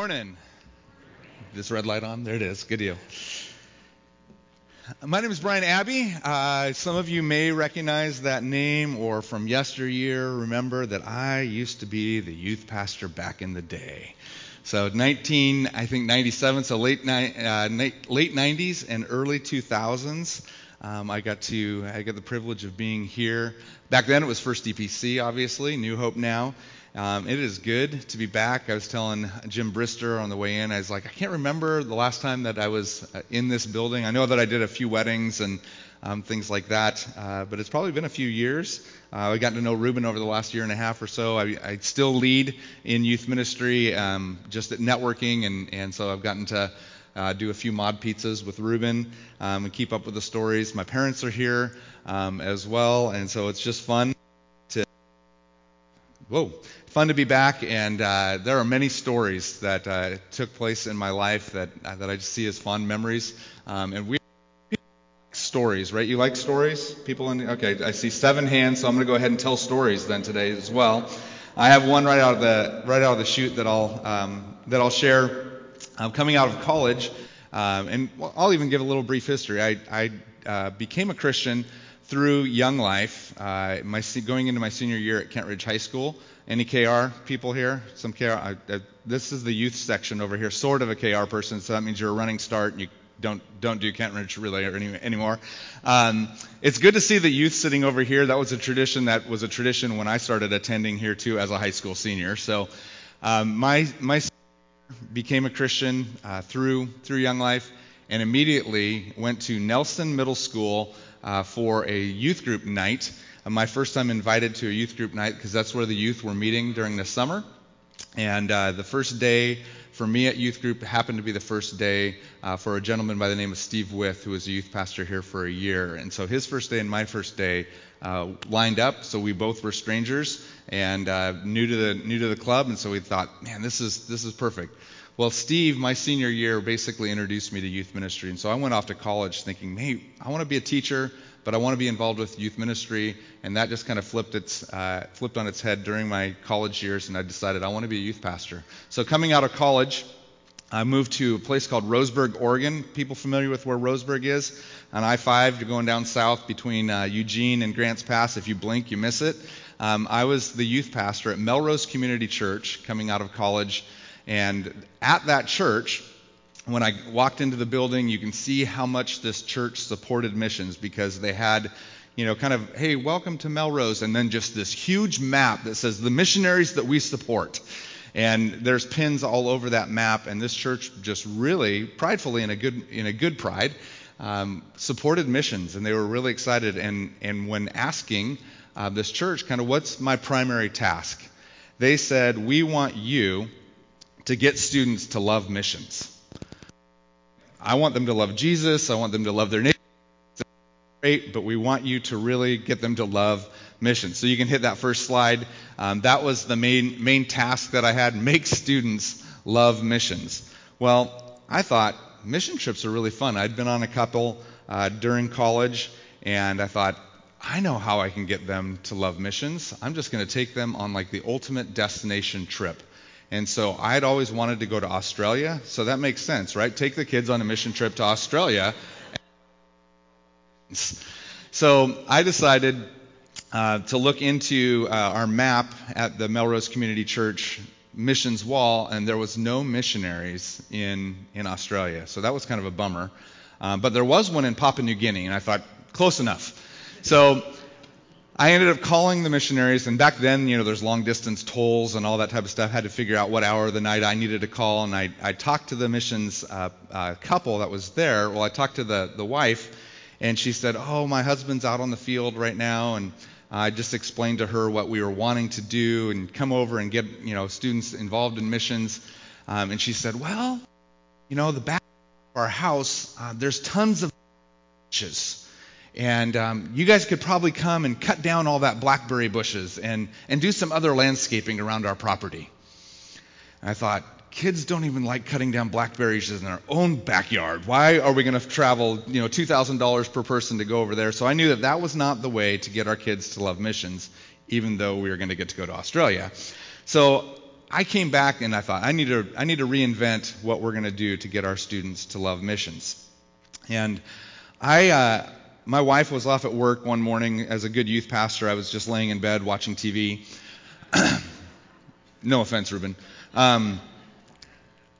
Morning. This red light on? There it is. Good deal. My name is Brian Abbey. Uh, some of you may recognize that name or from yesteryear remember that I used to be the youth pastor back in the day. So 19, I think 97, so late, uh, late 90s and early 2000s. Um, I got to I got the privilege of being here. Back then it was First CPC, obviously, New Hope now. Um, it is good to be back. I was telling Jim Brister on the way in, I was like, I can't remember the last time that I was uh, in this building. I know that I did a few weddings and um, things like that, uh, but it's probably been a few years. Uh, I got to know Ruben over the last year and a half or so. I, I still lead in youth ministry, um, just at networking, and, and so I've gotten to uh, do a few mod pizzas with Ruben um, and keep up with the stories. My parents are here um, as well, and so it's just fun. Whoa, fun to be back, and uh, there are many stories that uh, took place in my life that uh, that I just see as fond memories. Um, and we stories, right? You like stories? People in okay, I see seven hands, so I'm going to go ahead and tell stories then today as well. I have one right out of the right out of the chute that I'll um, that I'll share. Um, coming out of college, um, and I'll even give a little brief history. I, I uh, became a Christian through Young Life, uh, my, going into my senior year at Kentridge High School. Any KR people here? Some KR. I, I, this is the youth section over here, sort of a KR person, so that means you're a running start and you don't don't do Kentridge Relay any, anymore. Um, it's good to see the youth sitting over here. That was a tradition that was a tradition when I started attending here too as a high school senior. So um, my my became a Christian uh, through through Young Life and immediately went to Nelson Middle School uh, for a youth group night uh, my first time invited to a youth group night because that's where the youth were meeting during the summer. And uh, the first day for me at youth group happened to be the first day uh, for a gentleman by the name of Steve With, who was a youth pastor here for a year. And so his first day and my first day uh, lined up. So we both were strangers and new to the new to the club. And so we thought, man, this is this is perfect. Well, Steve, my senior year, basically introduced me to youth ministry. And so I went off to college thinking, hey, I want to be a teacher but I want to be involved with youth ministry, and that just kind of flipped its uh, flipped on its head during my college years, and I decided I want to be a youth pastor. So coming out of college, I moved to a place called Roseburg, Oregon. People familiar with where Roseburg is? On I-5, you're going down south between uh, Eugene and Grants Pass. If you blink, you miss it. Um, I was the youth pastor at Melrose Community Church coming out of college, and at that church, when I walked into the building, you can see how much this church supported missions because they had, you know, kind of, hey, welcome to Melrose, and then just this huge map that says the missionaries that we support. And there's pins all over that map, and this church just really pridefully, in a good, in a good pride, um, supported missions, and they were really excited. And, and when asking uh, this church, kind of, what's my primary task? They said, we want you to get students to love missions. I want them to love Jesus. I want them to love their neighbor. Great, but we want you to really get them to love missions. So you can hit that first slide. Um, that was the main main task that I had: make students love missions. Well, I thought mission trips are really fun. I'd been on a couple uh, during college, and I thought I know how I can get them to love missions. I'm just going to take them on like the ultimate destination trip. And so I'd always wanted to go to Australia, so that makes sense, right? Take the kids on a mission trip to Australia. So I decided uh, to look into uh, our map at the Melrose Community Church missions wall, and there was no missionaries in in Australia. So that was kind of a bummer. Um, but there was one in Papua New Guinea, and I thought close enough. So I ended up calling the missionaries, and back then, you know, there's long distance tolls and all that type of stuff. I had to figure out what hour of the night I needed to call, and I, I talked to the missions uh, uh, couple that was there. Well, I talked to the, the wife, and she said, Oh, my husband's out on the field right now, and I just explained to her what we were wanting to do and come over and get, you know, students involved in missions. Um, and she said, Well, you know, the back of our house, uh, there's tons of bushes and um, you guys could probably come and cut down all that blackberry bushes and, and do some other landscaping around our property. And I thought, kids don't even like cutting down blackberries in their own backyard. Why are we going to travel, you know, $2,000 per person to go over there? So I knew that that was not the way to get our kids to love missions, even though we were going to get to go to Australia. So I came back and I thought I need to I need to reinvent what we're going to do to get our students to love missions. And I uh, my wife was off at work one morning as a good youth pastor. I was just laying in bed watching TV. no offense, Ruben. Um,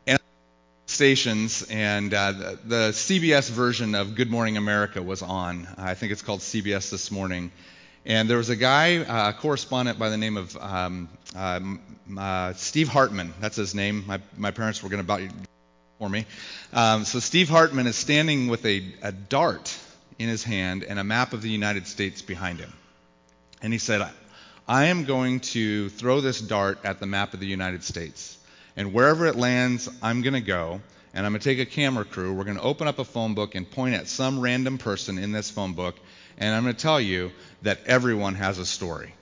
and stations and uh, the, the CBS version of Good Morning America was on. I think it's called CBS This Morning. And there was a guy, uh, a correspondent by the name of um, uh, uh, Steve Hartman. That's his name. My, my parents were going to about for me. Um, so Steve Hartman is standing with a, a dart in his hand and a map of the United States behind him. And he said, I am going to throw this dart at the map of the United States. And wherever it lands, I'm going to go. And I'm going to take a camera crew. We're going to open up a phone book and point at some random person in this phone book. And I'm going to tell you that everyone has a story.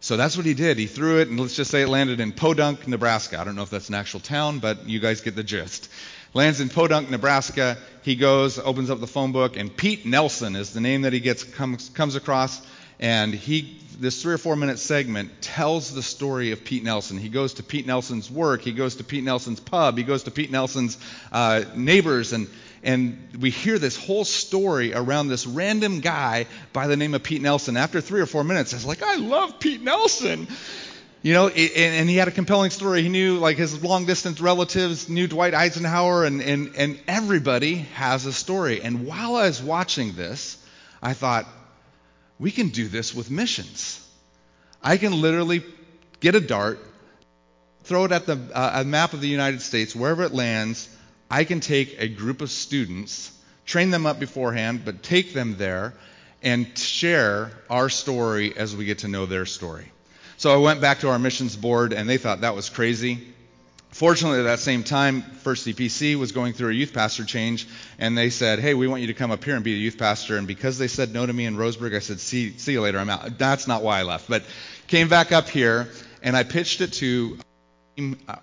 So that's what he did. He threw it, and let's just say it landed in Podunk, Nebraska. I don't know if that's an actual town, but you guys get the gist. Lands in Podunk, Nebraska. He goes, opens up the phone book, and Pete Nelson is the name that he gets comes, comes across. And he, this three or four minute segment tells the story of Pete Nelson. He goes to Pete Nelson's work. He goes to Pete Nelson's pub. He goes to Pete Nelson's uh, neighbors, and and we hear this whole story around this random guy by the name of Pete Nelson. After three or four minutes, it's like, I love Pete Nelson. You know, and he had a compelling story. He knew, like, his long distance relatives knew Dwight Eisenhower, and, and, and everybody has a story. And while I was watching this, I thought, we can do this with missions. I can literally get a dart, throw it at the uh, map of the United States, wherever it lands, I can take a group of students, train them up beforehand, but take them there and share our story as we get to know their story. So I went back to our missions board and they thought that was crazy. Fortunately, at that same time, First CPC was going through a youth pastor change, and they said, "Hey, we want you to come up here and be a youth pastor." And because they said no to me in Roseburg, I said, "See, see you later. I'm out." That's not why I left, but came back up here and I pitched it to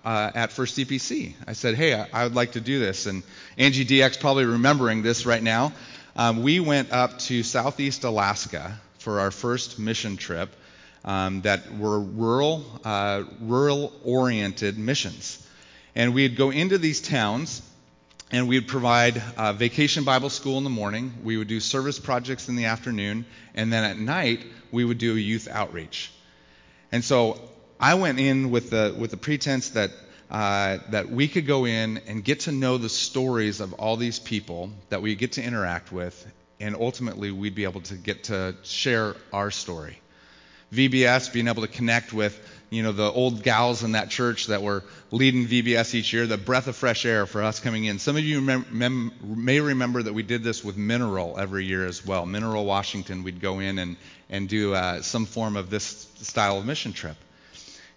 uh, at First CPC. I said, hey, I, I, would like to do this. And Angie DX probably remembering this right now. Um, we went up to Southeast Alaska for our first mission trip um, that were rural, uh, rural-oriented missions. And we'd go into these towns and we'd provide uh, vacation Bible school in the morning. We would do service projects in the afternoon. And then at night, we would do a youth outreach. And so I went in with the with the pretense that uh, that we could go in and get to know the stories of all these people that we get to interact with, and ultimately we'd be able to get to share our story. VBS, being able to connect with you know the old gals in that church that were leading VBS each year, the breath of fresh air for us coming in. Some of you mem- mem- may remember that we did this with Mineral every year as well. Mineral Washington, we'd go in and and do uh, some form of this style of mission trip.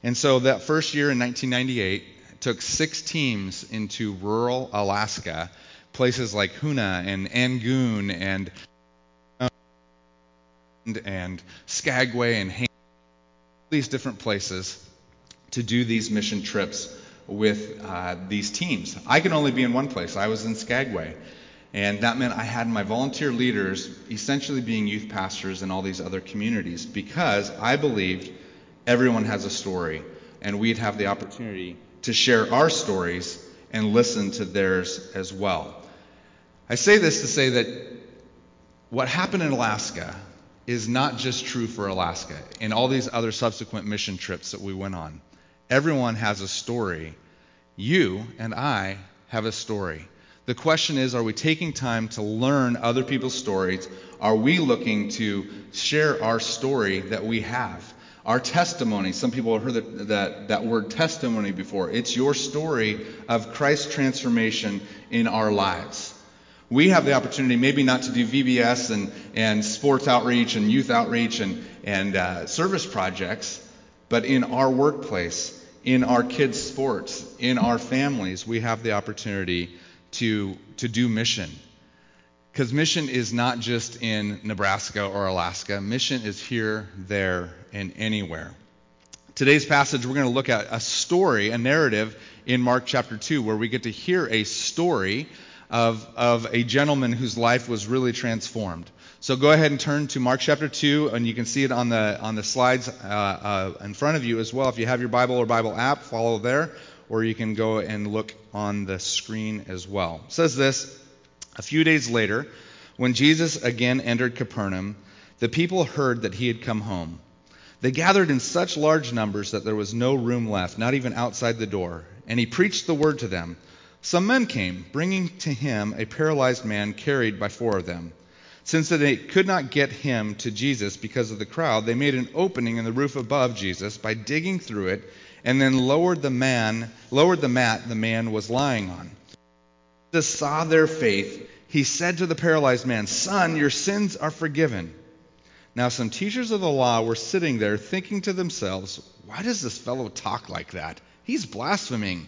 And so that first year in 1998 took six teams into rural Alaska, places like Hoonah and Angoon and and Skagway and these different places to do these mission trips with uh, these teams. I could only be in one place. I was in Skagway. And that meant I had my volunteer leaders essentially being youth pastors in all these other communities because I believed everyone has a story, and we'd have the opportunity to share our stories and listen to theirs as well. I say this to say that what happened in Alaska is not just true for Alaska and all these other subsequent mission trips that we went on. Everyone has a story. You and I have a story. The question is are we taking time to learn other people's stories? Are we looking to share our story that we have? Our testimony, some people have heard that, that, that word testimony before. It's your story of Christ's transformation in our lives. We have the opportunity maybe not to do VBS and, and sports outreach and youth outreach and, and uh, service projects, but in our workplace, in our kids' sports, in our families, we have the opportunity to, to do mission. Because mission is not just in Nebraska or Alaska, mission is here, there, and anywhere. Today's passage, we're going to look at a story, a narrative in Mark chapter 2, where we get to hear a story of, of a gentleman whose life was really transformed. So go ahead and turn to Mark chapter 2, and you can see it on the, on the slides uh, uh, in front of you as well. If you have your Bible or Bible app, follow there, or you can go and look on the screen as well. It says this A few days later, when Jesus again entered Capernaum, the people heard that he had come home. They gathered in such large numbers that there was no room left, not even outside the door, and he preached the word to them. Some men came, bringing to him a paralyzed man carried by four of them. Since they could not get him to Jesus because of the crowd, they made an opening in the roof above Jesus by digging through it and then lowered the man, lowered the mat the man was lying on. Jesus saw their faith. He said to the paralyzed man, "Son, your sins are forgiven." Now some teachers of the law were sitting there thinking to themselves, "Why does this fellow talk like that? He's blaspheming.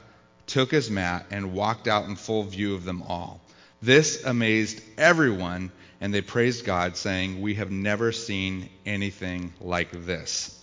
took his mat, and walked out in full view of them all. This amazed everyone, and they praised God, saying, We have never seen anything like this.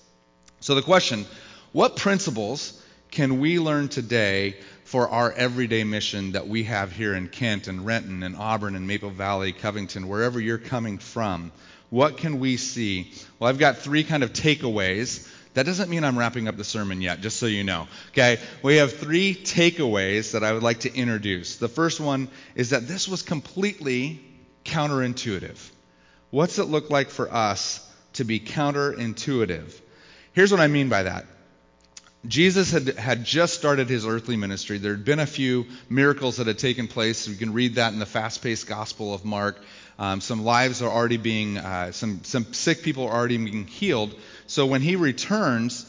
So, the question what principles can we learn today for our everyday mission that we have here in Kent and Renton and Auburn and Maple Valley, Covington, wherever you're coming from? What can we see? Well, I've got three kind of takeaways that doesn't mean I'm wrapping up the sermon yet, just so you know. Okay? We have three takeaways that I would like to introduce. The first one is that this was completely counterintuitive. What's it look like for us to be counterintuitive? Here's what I mean by that. Jesus had, had just started his earthly ministry. There had been a few miracles that had taken place. You can read that in the fast paced Gospel of Mark. Um, some lives are already being, uh, some, some sick people are already being healed. So when he returns,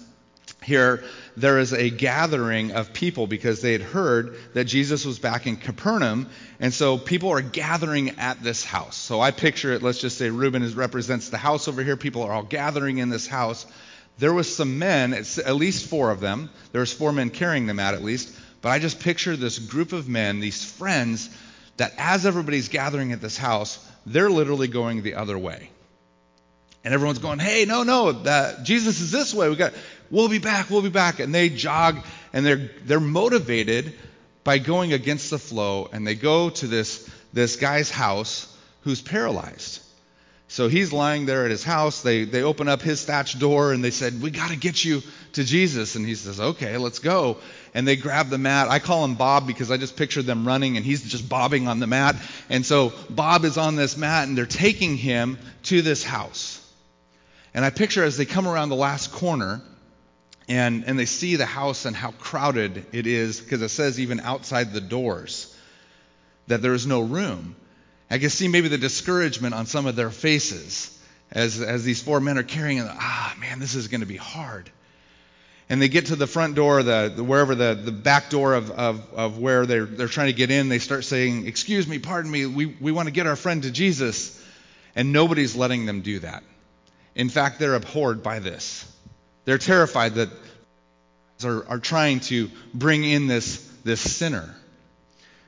here there is a gathering of people because they had heard that Jesus was back in Capernaum, and so people are gathering at this house. So I picture it. Let's just say Reuben is, represents the house over here. People are all gathering in this house. There was some men, at least four of them. There was four men carrying them out at least. But I just picture this group of men, these friends, that as everybody's gathering at this house, they're literally going the other way. And everyone's going, hey, no, no, that Jesus is this way. We got, we'll be back, we'll be back. And they jog and they're, they're motivated by going against the flow and they go to this, this guy's house who's paralyzed. So he's lying there at his house. They, they open up his thatched door and they said, We got to get you to Jesus. And he says, Okay, let's go. And they grab the mat. I call him Bob because I just pictured them running and he's just bobbing on the mat. And so Bob is on this mat and they're taking him to this house. And I picture as they come around the last corner and, and they see the house and how crowded it is, because it says even outside the doors that there is no room. I can see maybe the discouragement on some of their faces as, as these four men are carrying, ah, man, this is going to be hard. And they get to the front door, the, the wherever the, the back door of, of, of where they're, they're trying to get in, they start saying, Excuse me, pardon me, we, we want to get our friend to Jesus. And nobody's letting them do that. In fact, they're abhorred by this. They're terrified that are, are trying to bring in this, this sinner.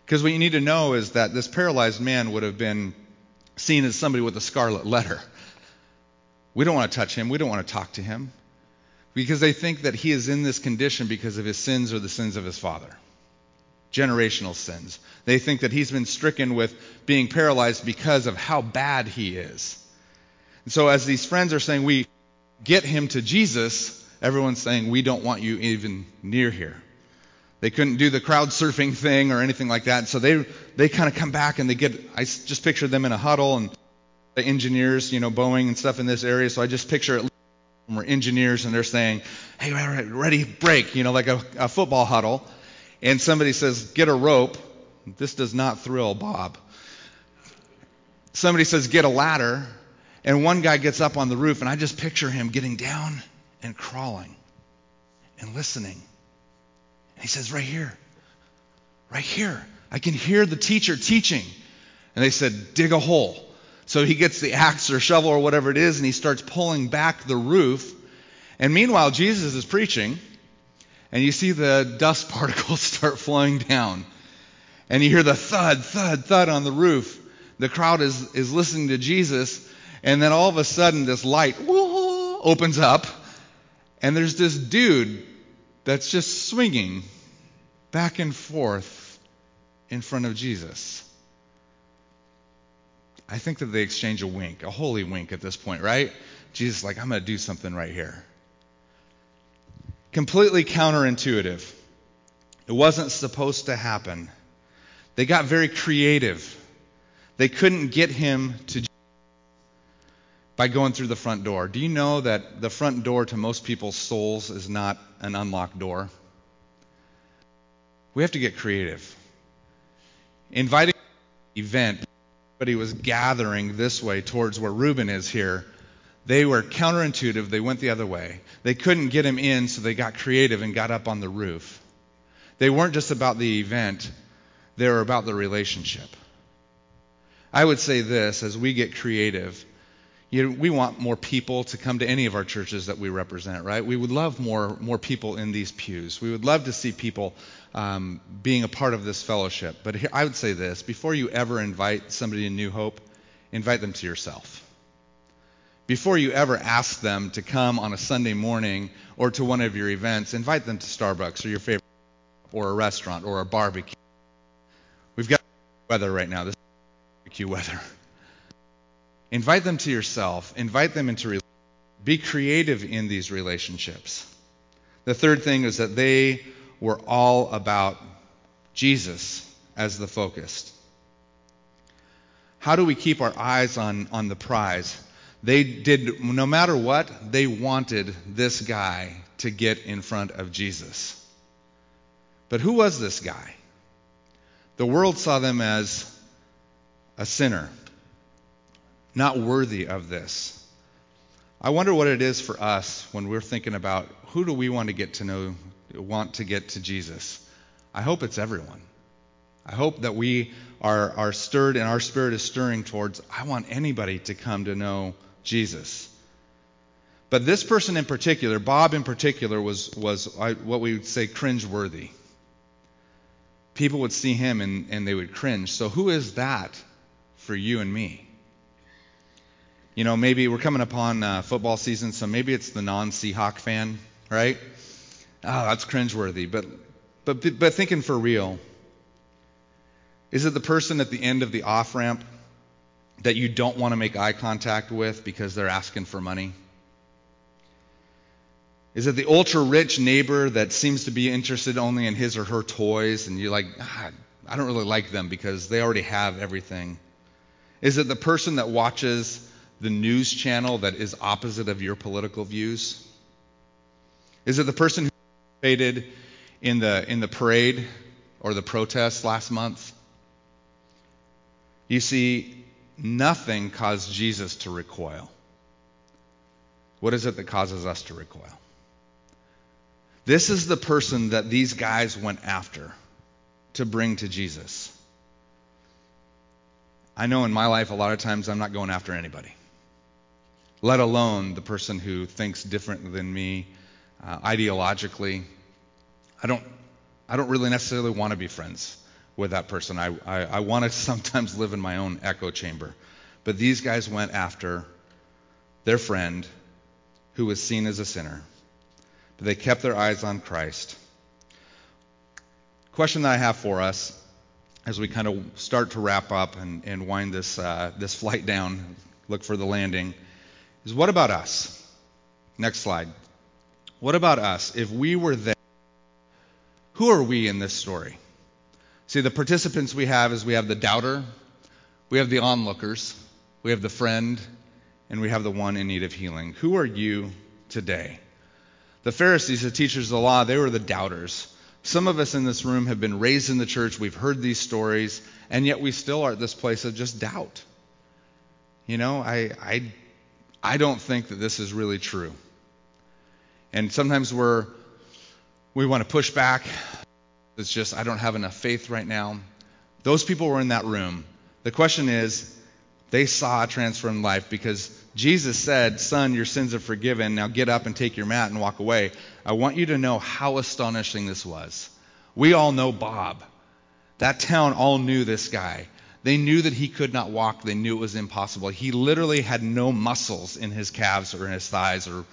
Because what you need to know is that this paralyzed man would have been seen as somebody with a scarlet letter. We don't want to touch him. We don't want to talk to him. Because they think that he is in this condition because of his sins or the sins of his father. Generational sins. They think that he's been stricken with being paralyzed because of how bad he is. And so, as these friends are saying, we get him to Jesus, everyone's saying, we don't want you even near here. They couldn't do the crowd surfing thing or anything like that. So they they kind of come back and they get. I just picture them in a huddle and the engineers, you know, Boeing and stuff in this area. So I just picture it. We're engineers and they're saying, "Hey, ready, break," you know, like a, a football huddle. And somebody says, "Get a rope." This does not thrill Bob. Somebody says, "Get a ladder," and one guy gets up on the roof, and I just picture him getting down and crawling and listening And he says, Right here. Right here. I can hear the teacher teaching. And they said, Dig a hole. So he gets the axe or shovel or whatever it is and he starts pulling back the roof. And meanwhile, Jesus is preaching and you see the dust particles start flowing down. And you hear the thud, thud, thud on the roof. The crowd is, is listening to Jesus. And then all of a sudden, this light whoa, opens up. And there's this dude that's just swinging back and forth in front of Jesus. I think that they exchange a wink, a holy wink at this point, right? Jesus like, I'm going to do something right here. Completely counterintuitive. It wasn't supposed to happen. They got very creative. They couldn't get him to by going through the front door. Do you know that the front door to most people's souls is not an unlocked door? We have to get creative. Inviting event, he was gathering this way towards where Reuben is here. They were counterintuitive. They went the other way. They couldn't get him in, so they got creative and got up on the roof. They weren't just about the event, they were about the relationship. I would say this as we get creative, you know, we want more people to come to any of our churches that we represent, right? We would love more, more people in these pews. We would love to see people um, being a part of this fellowship. But here, I would say this before you ever invite somebody to New Hope, invite them to yourself. Before you ever ask them to come on a Sunday morning or to one of your events, invite them to Starbucks or your favorite or a restaurant or a barbecue. We've got weather right now. This is barbecue weather. Invite them to yourself. Invite them into be creative in these relationships. The third thing is that they were all about Jesus as the focus. How do we keep our eyes on, on the prize? They did, no matter what, they wanted this guy to get in front of Jesus. But who was this guy? The world saw them as a sinner, not worthy of this. I wonder what it is for us when we're thinking about who do we want to get to know, want to get to Jesus. I hope it's everyone. I hope that we are, are stirred and our spirit is stirring towards, I want anybody to come to know Jesus. But this person in particular, Bob in particular, was, was uh, what we would say cringeworthy. People would see him and, and they would cringe. So, who is that for you and me? You know, maybe we're coming upon uh, football season, so maybe it's the non Seahawk fan, right? Oh, that's cringeworthy. But, but, but thinking for real, is it the person at the end of the off ramp that you don't want to make eye contact with because they're asking for money? Is it the ultra rich neighbor that seems to be interested only in his or her toys and you're like, ah, I don't really like them because they already have everything? Is it the person that watches the news channel that is opposite of your political views? Is it the person who participated in the, in the parade or the protest last month? You see, nothing caused Jesus to recoil. What is it that causes us to recoil? This is the person that these guys went after to bring to Jesus. I know in my life, a lot of times I'm not going after anybody let alone the person who thinks different than me uh, ideologically. I don't, I don't really necessarily want to be friends with that person. I, I, I want to sometimes live in my own echo chamber. But these guys went after their friend who was seen as a sinner. But they kept their eyes on Christ. Question that I have for us as we kind of start to wrap up and, and wind this, uh, this flight down, look for the landing is what about us? Next slide. What about us? If we were there, who are we in this story? See, the participants we have is we have the doubter, we have the onlookers, we have the friend, and we have the one in need of healing. Who are you today? The Pharisees, the teachers of the law, they were the doubters. Some of us in this room have been raised in the church, we've heard these stories, and yet we still are at this place of just doubt. You know, I, I I don't think that this is really true. And sometimes we're, we want to push back. It's just, I don't have enough faith right now. Those people were in that room. The question is, They saw a transformed life because Jesus said, Son, your sins are forgiven. Now get up and take your mat and walk away. I want you to know how astonishing this was. We all know Bob. That town all knew this guy. They knew that he could not walk. They knew it was impossible. He literally had no muscles in his calves or in his thighs or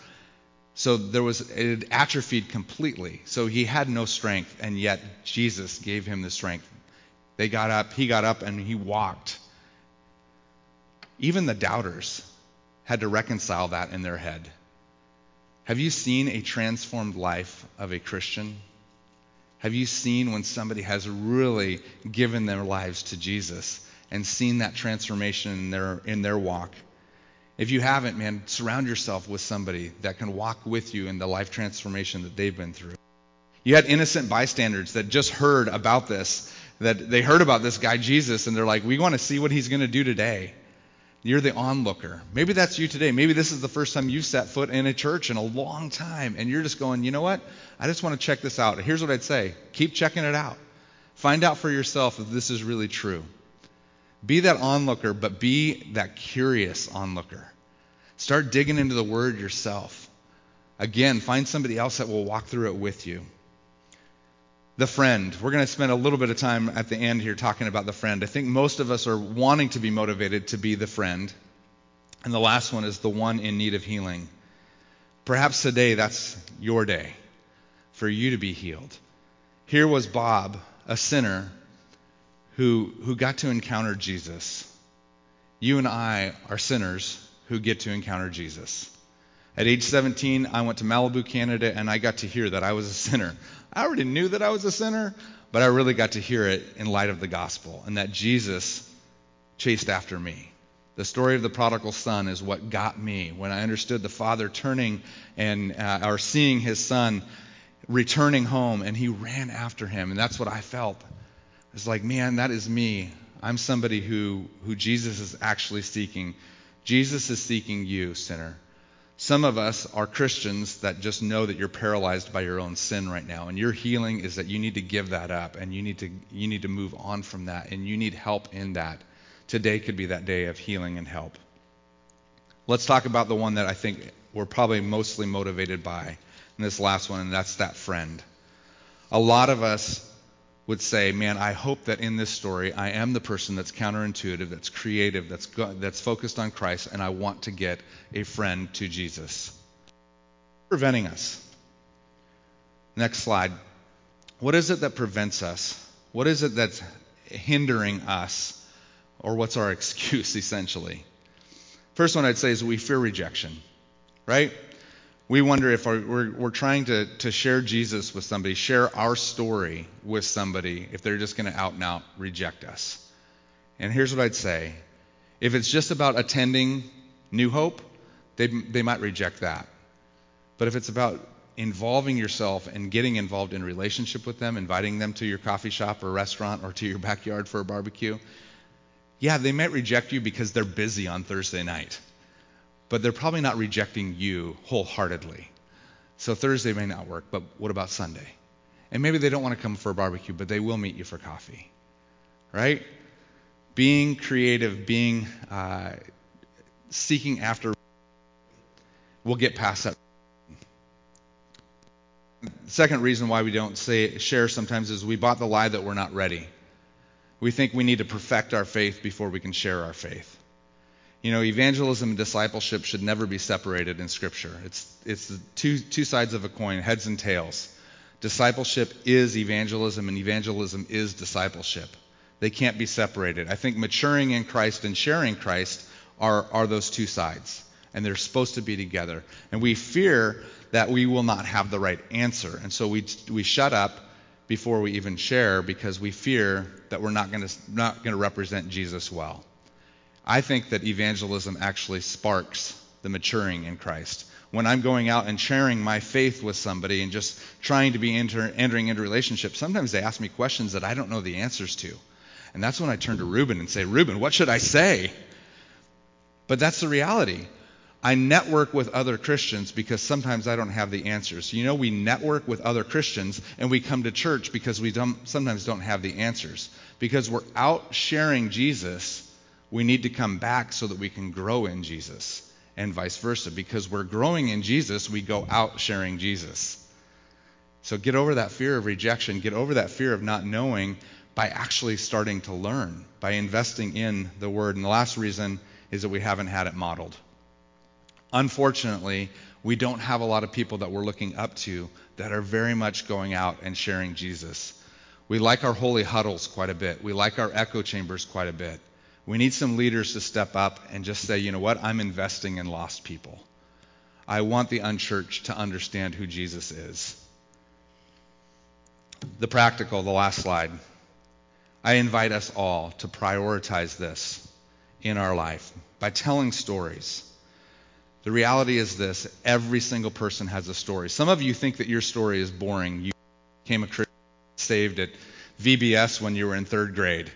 so there was it atrophied completely. So he had no strength and yet Jesus gave him the strength. They got up, he got up and he walked. Even the doubters had to reconcile that in their head. Have you seen a transformed life of a Christian? Have you seen when somebody has really given their lives to Jesus and seen that transformation in their, in their walk? If you haven't, man, surround yourself with somebody that can walk with you in the life transformation that they've been through. You had innocent bystanders that just heard about this, that they heard about this guy Jesus, and they're like, we want to see what he's going to do today. You're the onlooker. Maybe that's you today. Maybe this is the first time you've set foot in a church in a long time, and you're just going, you know what? I just want to check this out. Here's what I'd say keep checking it out. Find out for yourself if this is really true. Be that onlooker, but be that curious onlooker. Start digging into the word yourself. Again, find somebody else that will walk through it with you. The friend. We're going to spend a little bit of time at the end here talking about the friend. I think most of us are wanting to be motivated to be the friend. And the last one is the one in need of healing. Perhaps today that's your day for you to be healed. Here was Bob, a sinner who, who got to encounter Jesus. You and I are sinners who get to encounter Jesus. At age 17, I went to Malibu, Canada, and I got to hear that I was a sinner. I already knew that I was a sinner, but I really got to hear it in light of the gospel and that Jesus chased after me. The story of the prodigal son is what got me when I understood the father turning and uh, or seeing his son returning home, and he ran after him, and that's what I felt. It's like, man, that is me. I'm somebody who, who Jesus is actually seeking. Jesus is seeking you, sinner. Some of us are Christians that just know that you're paralyzed by your own sin right now, and your healing is that you need to give that up and you need to you need to move on from that and you need help in that. Today could be that day of healing and help. Let's talk about the one that I think we're probably mostly motivated by in this last one, and that's that friend. A lot of us would say, man, I hope that in this story I am the person that's counterintuitive, that's creative, that's, that's focused on Christ, and I want to get a friend to Jesus. Preventing us. Next slide. What is it that prevents us? What is it that's hindering us? Or what's our excuse, essentially? First one I'd say is we fear rejection, right? We wonder if we're, we're trying to, to share Jesus with somebody, share our story with somebody, if they're just going to out and out reject us. And here's what I'd say if it's just about attending New Hope, they, they might reject that. But if it's about involving yourself and getting involved in relationship with them, inviting them to your coffee shop or restaurant or to your backyard for a barbecue, yeah, they might reject you because they're busy on Thursday night but they're probably not rejecting you wholeheartedly. So Thursday may not work, but what about Sunday? And maybe they don't want to come for a barbecue, but they will meet you for coffee. Right? Being creative, being uh, seeking after, we'll get past that. Second reason why we don't say share sometimes is we bought the lie that we're not ready. We think we need to perfect our faith before we can share our faith. You know, evangelism and discipleship should never be separated in Scripture. It's, it's the two, two sides of a coin, heads and tails. Discipleship is evangelism, and evangelism is discipleship. They can't be separated. I think maturing in Christ and sharing Christ are, are those two sides, and they're supposed to be together. And we fear that we will not have the right answer, and so we, we shut up before we even share because we fear that we're not going to not going to represent Jesus well. I think that evangelism actually sparks the maturing in Christ. When I'm going out and sharing my faith with somebody and just trying to be enter, entering into relationships, sometimes they ask me questions that I don't know the answers to. And that's when I turn to Ruben and say, Ruben, what should I say? But that's the reality. I network with other Christians because sometimes I don't have the answers. You know, we network with other Christians and we come to church because we don't, sometimes don't have the answers. Because we're out sharing Jesus We need to come back so that we can grow in Jesus and vice versa. Because we're growing in Jesus, we go out sharing Jesus. So get over that fear of rejection, get over that fear of not knowing by actually starting to learn, by investing in the Word. And the last reason is that we haven't had it modeled. Unfortunately, we don't have a lot of people that we're looking up to that are very much going out and sharing Jesus. We like our holy huddles quite a bit. We like our echo chambers quite a bit. We need some leaders to step up and just say, you know what, I'm investing in lost people. I want the unchurched to understand who Jesus is. The practical, the last slide. I invite us all to prioritize this in our life by telling stories. The reality is this every single person has a story. Some of you think that your story is boring. You became a Christian saved at VBS when you were in third grade.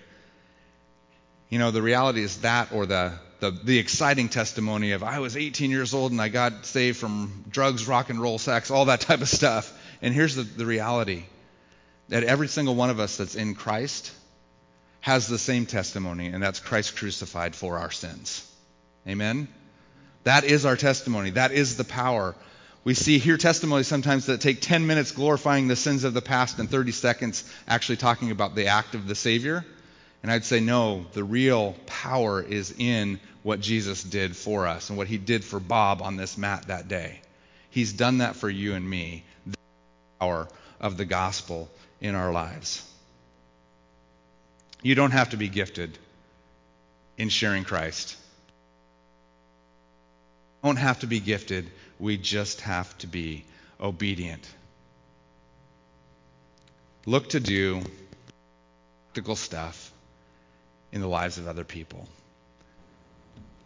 You know, the reality is that, or the, the, the exciting testimony of I was 18 years old and I got saved from drugs, rock and roll, sex, all that type of stuff. And here's the, the reality that every single one of us that's in Christ has the same testimony, and that's Christ crucified for our sins. Amen? That is our testimony. That is the power. We see here testimonies sometimes that take 10 minutes glorifying the sins of the past and 30 seconds actually talking about the act of the Savior. And I'd say, no, the real power is in what Jesus did for us and what he did for Bob on this mat that day. He's done that for you and me. The power of the gospel in our lives. You don't have to be gifted in sharing Christ. You don't have to be gifted. We just have to be obedient. Look to do practical stuff in the lives of other people.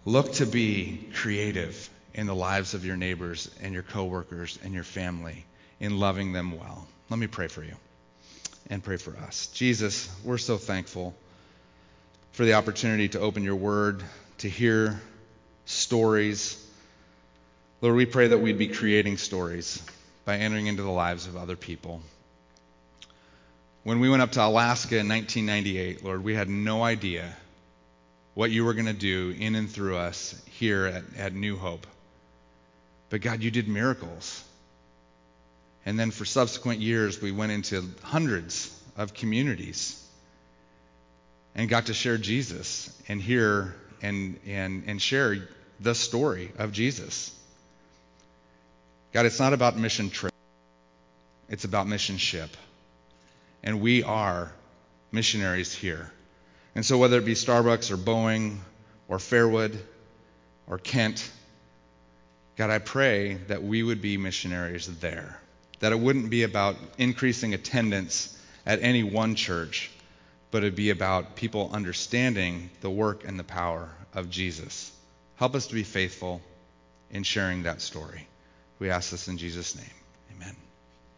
Look to be creative in the lives of your neighbors and your coworkers and your family in loving them well. Let me pray for you and pray for us. Jesus, we're so thankful for the opportunity to open your word, to hear stories. Lord, we pray that we'd be creating stories by entering into the lives of other people. When we went up to Alaska in 1998, Lord, we had no idea what you were going to do in and through us here at, at New Hope. But God, you did miracles. And then for subsequent years, we went into hundreds of communities and got to share Jesus and hear and, and, and share the story of Jesus. God, it's not about mission trip, it's about mission ship. And we are missionaries here. And so, whether it be Starbucks or Boeing or Fairwood or Kent, God, I pray that we would be missionaries there that it wouldn't be about increasing attendance at any one church, but it'd be about people understanding the work and the power of Jesus. Help us to be faithful in sharing that story. We ask this in Jesus' name. Amen.